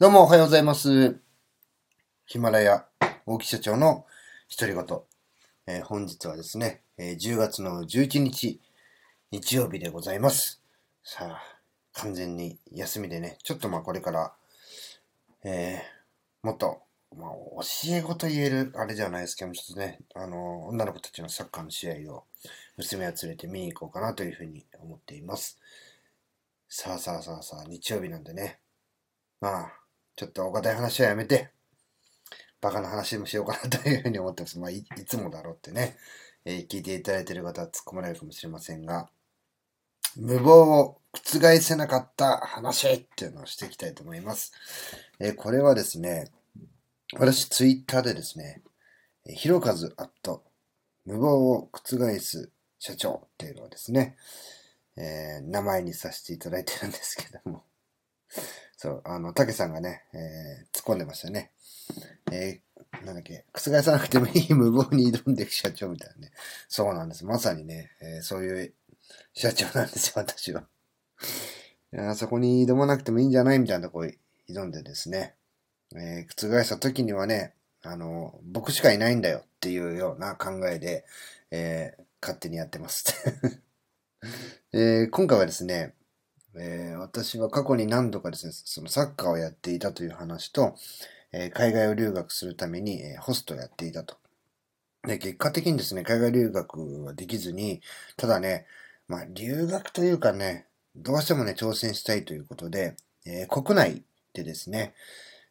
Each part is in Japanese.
どうもおはようございます。ヒマラヤ大木社長の独り言。えー本日はですね、えー10月の11日、日曜日でございます。さあ、完全に休みでね、ちょっとまあこれから、えーもっと、まあ教え子と言えるあれじゃないですけども、ちょっとね、あの、女の子たちのサッカーの試合を娘を連れて見に行こうかなというふうに思っています。さあさあさあさあ、日曜日なんでね、まあ、ちょっとお堅い話はやめて、バカな話でもしようかなというふうに思ってます。まあ、いいつもだろうってね、えー聞いていただいている方は突っ込まれるかもしれませんが、無謀を覆せなかった話っていうのをしていきたいと思います。えーこれはですね、私ツイッターでですね、ひろかずアット無謀を覆す社長っていうのをですね、えー名前にさせていただいてるんですけども、そう、あの、たけさんがね、えー突っ込んでましたね。えーなんだっけ、覆さなくてもいい無謀に挑んでいく社長みたいなね。そうなんです。まさにね、えーそういう社長なんですよ、私は。いやそこに挑まなくてもいいんじゃないみたいなとこ挑んでですね、えー覆した時にはね、あの、僕しかいないんだよっていうような考えで、えー勝手にやってます。えー今回はですね、えー私は過去に何度かですね、そのサッカーをやっていたという話と、えー海外を留学するために、えーホストをやっていたと。で、結果的にですね、海外留学はできずに、ただね、まあ、留学というかね、どうしてもね、挑戦したいということで、えー国内でですね、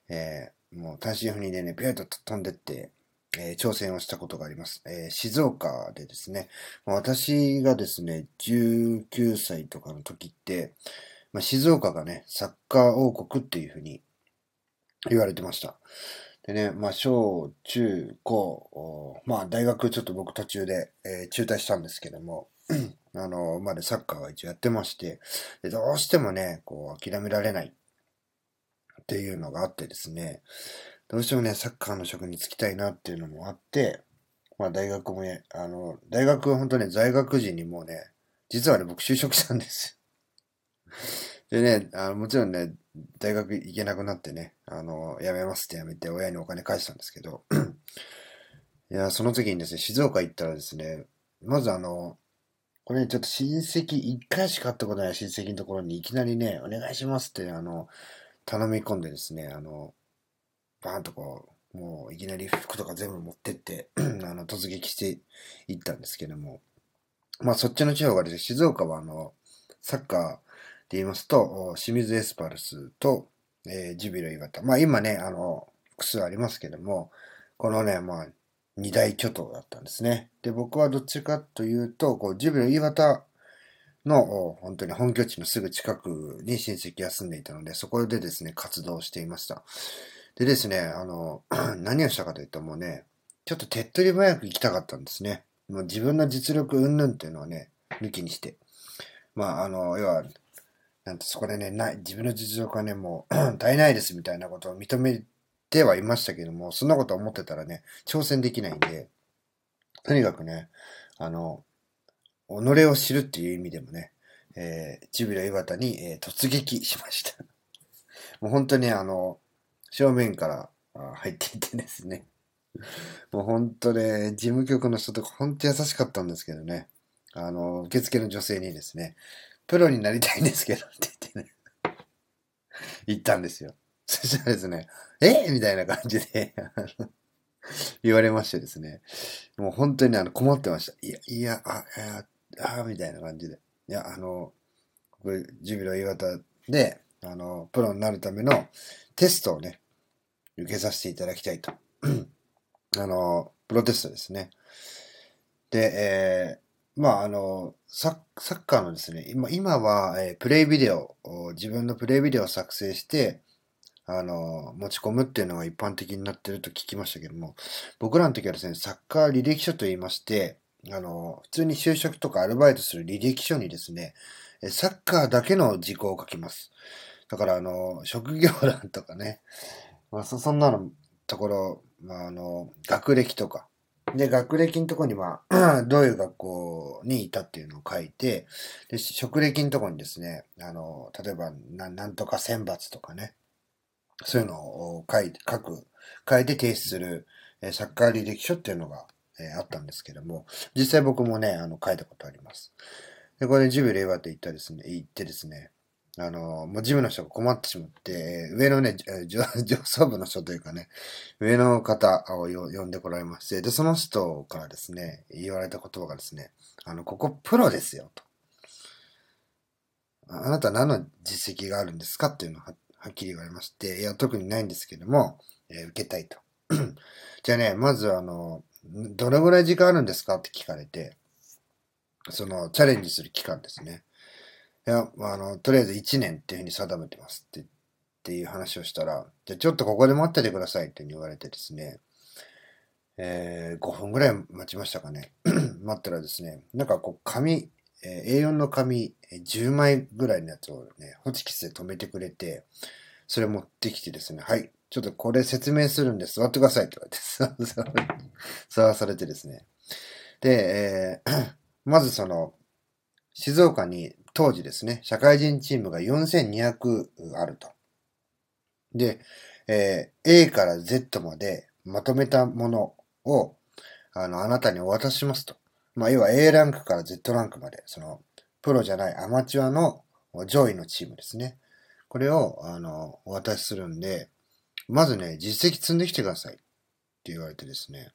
えーもう単身赴任でね、ピューと飛んでって、えー挑戦をしたことがあります。えー静岡でですね、私がですね、19歳とかの時って、まあ、静岡がね、サッカー王国っていうふうに言われてました。でね、まあ、小、中、高、まあ、大学ちょっと僕途中で、えー中退したんですけども、あの、までサッカーは一応やってまして、でどうしてもね、こう、諦められないっていうのがあってですね、どうしてもね、サッカーの職に就きたいなっていうのもあって、まあ、大学もね、あの、大学は本当ね、在学時にもうね、実はね、僕就職したんです。でね、あのもちろんね、大学行けなくなってね、あの、辞めますって辞めて親にお金返したんですけど、いや、その時にですね、静岡行ったらですね、まずあの、これね、ちょっと親戚、一回しか会ったことない親戚のところにいきなりね、お願いしますって、あの、頼み込んでですね、あの、バーンとこう、もういきなり服とか全部持ってって、あの、突撃していったんですけども、まあそっちの地方がですね、静岡はあの、サッカーで言いますと、清水エスパルスと、えージュビロ磐田。まあ今ね、あの、複数ありますけども、このね、まあ、二大巨頭だったんですね。で、僕はどっちかというと、こう、ジュビロ磐田の、本当に本拠地のすぐ近くに親戚が住んでいたので、そこでですね、活動していました。でですね、あの、何をしたかというともうね、ちょっと手っ取り早く行きたかったんですね。もう自分の実力云々っていうのはね、抜きにして。まあ、あの、要は、なんてそこでね、ない、自分の実力はね、もう 足りないですみたいなことを認めてはいましたけども、そんなこと思ってたらね、挑戦できないんで、とにかくね、あの、己を知るっていう意味でもね、えー、ジュビロ磐田に、えー突撃しました。もう本当にあの、正面から入っていってですね、もう本当ね、事務局の人とか本当優しかったんですけどね、あの、受付の女性にですね、プロになりたいんですけどって言ってね、言ったんですよ。そしたらですね、え？みたいな感じで、言われましてですね、もう本当にあの困ってました。いや、いや、あ、いや、あ、みたいな感じで。いや、あの、これ、ジュビロ磐田で、あの、プロになるためのテストをね、受けさせていただきたいと。あの、プロテストですね。で、えーまあ、あの、サッサッカーのですね、今今は、えープレイビデオを、自分のプレイビデオを作成して、あの、持ち込むっていうのが一般的になってると聞きましたけども、僕らの時はですね、サッカー履歴書と言いまして、あの、普通に就職とかアルバイトする履歴書にですね、サッカーだけの事項を書きます。だから、あの、職業欄とかね、まあ、そそんなのところ、まあ、あの、学歴とか、で、学歴のところには、どういう学校にいたっていうのを書いて、で、職歴のところにですね、あの、例えば、ななんとか選抜とかね、そういうのを書いて、書く、書いて提出する、えサッカー履歴書っていうのが、えあったんですけども、実際僕もね、あの、書いたことあります。で、これでジム令和って言ったですね、言ってですね、あの、もうジムの人が困ってしまって、上のね、上層部の人というかね、上の方を呼んでこられまして、で、その人からですね、言われた言葉がですね、あの、ここプロですよ、と。あなた何の実績があるんですかっていうのをはっきり言われまして、いや、特にないんですけども、えー、受けたいと。じゃあね、まずあの、どれぐらい時間あるんですかって聞かれて、その、チャレンジする期間ですね。いや、あの、とりあえず1年っていうふうに定めてますって、っていう話をしたら、じゃちょっとここで待っててくださいって言われてですね、えー、5分ぐらい待ちましたかね。待ったらですね、なんかこう紙、えー、A4 の紙10枚ぐらいのやつをね、ホチキスで止めてくれて、それ持ってきてですね、はい、ちょっとこれ説明するんで座ってくださいって言われて、座らされてですね。で、えー、まずその、静岡に当時ですね、社会人チームが4200あると。で、えー、A から Z までまとめたものを、あの、あなたにお渡ししますと。まあ、要は A ランクから Z ランクまで、その、プロじゃないアマチュアの上位のチームですね。これを、あの、お渡しするんで、まずね、実績積んできてくださいって言われてですね。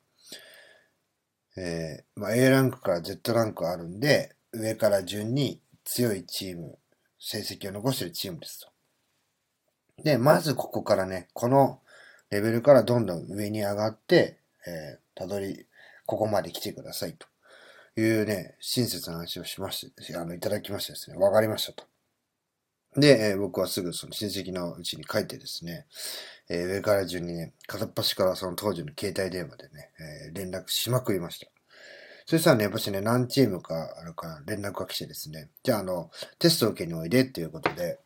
えー、まあ、A ランクから Z ランクあるんで、上から順に強いチーム、成績を残してるチームですと。で、まずここからね、このレベルからどんどん上に上がって、えー、たどり、ここまで来てくださいというね、親切な話をしまして、あの、いただきましてですね、わかりましたと。で、えー、僕はすぐその親戚のうちに帰ってですね、えー、上から順にね、片っ端からその当時の携帯電話でね、えー、連絡しまくりました。そしたらね、やっぱしね、何チームかあるから連絡が来てですね、じゃああの、テストを受けにおいでっていうことで、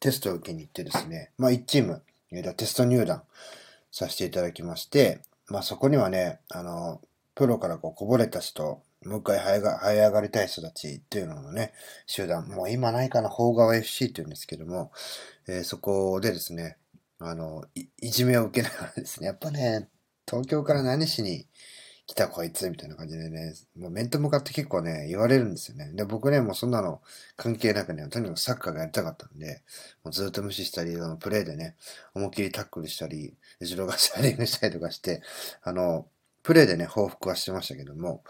テストを受けに行ってですね、まあ1チーム、テスト入団させていただきまして、まあそこにはね、あの、プロからこうこぼれた人、もう一回這いが這い上がりたい人たちっていうののね、集団、もう今ないかな、邦川 FC っていうんですけども、えー、そこでですね、あのい、いじめを受けながらですね、やっぱね、東京から何しに来たこいつみたいな感じでね、もう面と向かって結構ね、言われるんですよね。で、僕ね、もうそんなの関係なくね、とにかくサッカーがやりたかったんで、もうずっと無視したり、あのプレイでね、思いっきりタックルしたり、後ろがシャリングしたりとかして、あの、プレイでね、報復はしてましたけども、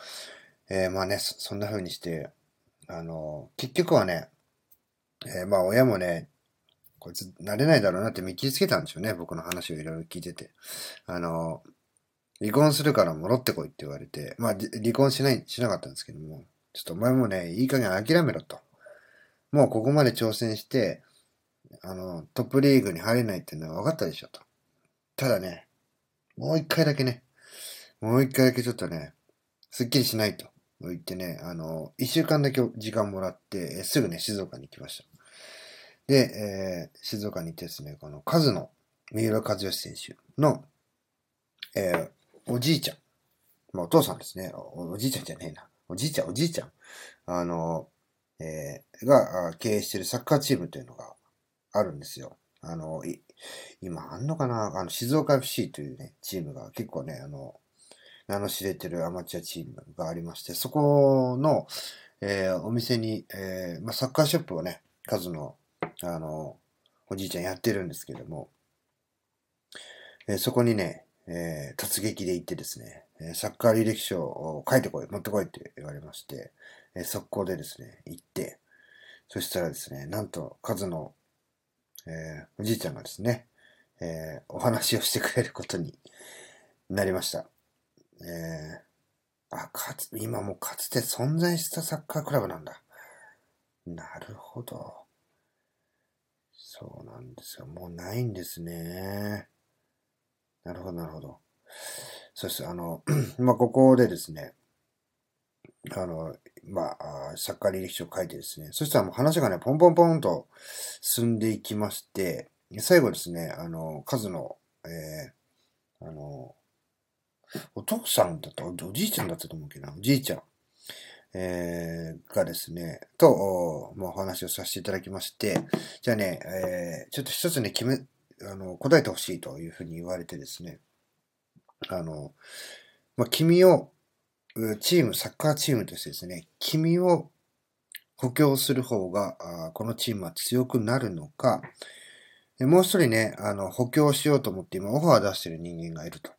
えー、まあね、そんな風にして、あの、結局はね、えー、まあ親もね、こいつ慣れないだろうなって見切りつけたんでしょうね。僕の話をいろいろ聞いてて。あの、離婚するから戻ってこいって言われて、まあ離婚しない、しなかったんですけども、ちょっとお前もね、いい加減諦めろと。もうここまで挑戦して、あの、トップリーグに入れないっていうのは分かったでしょと。ただね、もう一回だけね、もう一回だけちょっとね、すっきりしないと。言ってね、あの、一週間だけ時間もらって、すぐね、静岡に行きました。で、えー、静岡に行ってですね、この、カズの三浦和義選手の、えー、おじいちゃん。まあ、お父さんですねお。おじいちゃんじゃねえな。おじいちゃん、おじいちゃん。あの、えー、が経営してるサッカーチームというのがあるんですよ。あの、い今あんのかな？あの、静岡 FC というね、チームが結構ね、あの、名の知れてるアマチュアチームがありまして、そこの、えー、お店に、えー、まあ、サッカーショップをね、数の、あの、おじいちゃんやってるんですけども、えー、そこにね、えー、突撃で行ってですね、サッカー履歴書を書いてこい、持ってこいって言われまして、えー、速攻でですね、行って、そしたらですね、なんと、数の、えー、おじいちゃんがですね、えー、お話をしてくれることになりました。え、あ、かつ、今もかつて存在したサッカークラブなんだ。なるほど。そうなんですよ。もうないんですね。なるほど、なるほど。そして、あの、まあ、ここでですね、あの、まあ、サッカー履歴書を書いてですね、そしたらもう話がね、ポンポンポンと進んでいきまして、最後ですね、あの、数の、えー、あの、お父さんだった、おじいちゃんだったと思うけどな、おじいちゃん、えー、がですね、と、まあ、お話をさせていただきまして、じゃあね、えー、ちょっと一つね、決め、あの、答えてほしいというふうに言われてですね、あの、まあ、君を、チーム、サッカーチームとしてですね、君を補強する方が、このチームは強くなるのか、もう一人ね、あの、補強しようと思って今オファー出してる人間がいると。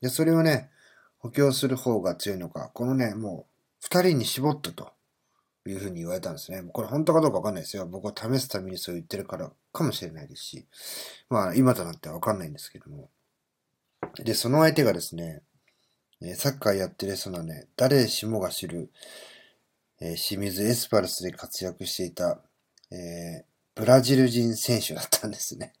で、それをね、補強する方が強いのか、このね、もう、二人に絞ったというふうに言われたんですね。これ本当かどうかわかんないですよ。僕は試すためにそう言ってるからかもしれないですし、まあ、今となってはわかんないんですけども。で、その相手がですね、サッカーやってるそのね、誰しもが知る、えー、清水エスパルスで活躍していた、えー、ブラジル人選手だったんですね。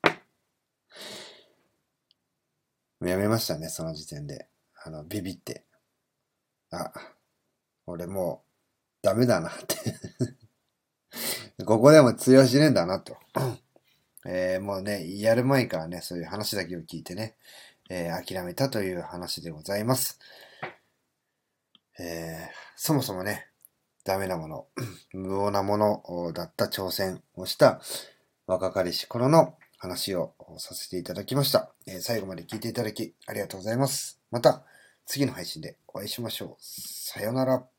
やめましたね、その時点で。あの、ビビって。あ、俺もう、ダメだなって ここでも通用しねえんだなと。えー、もうね、やる前からね、そういう話だけを聞いてね、えー、諦めたという話でございます。えー、そもそもね、ダメなもの、無謀なものだった挑戦をした若かりし頃の話をさせていただきました。え、最後まで聞いていただきありがとうございます。また次の配信でお会いしましょう。さよなら。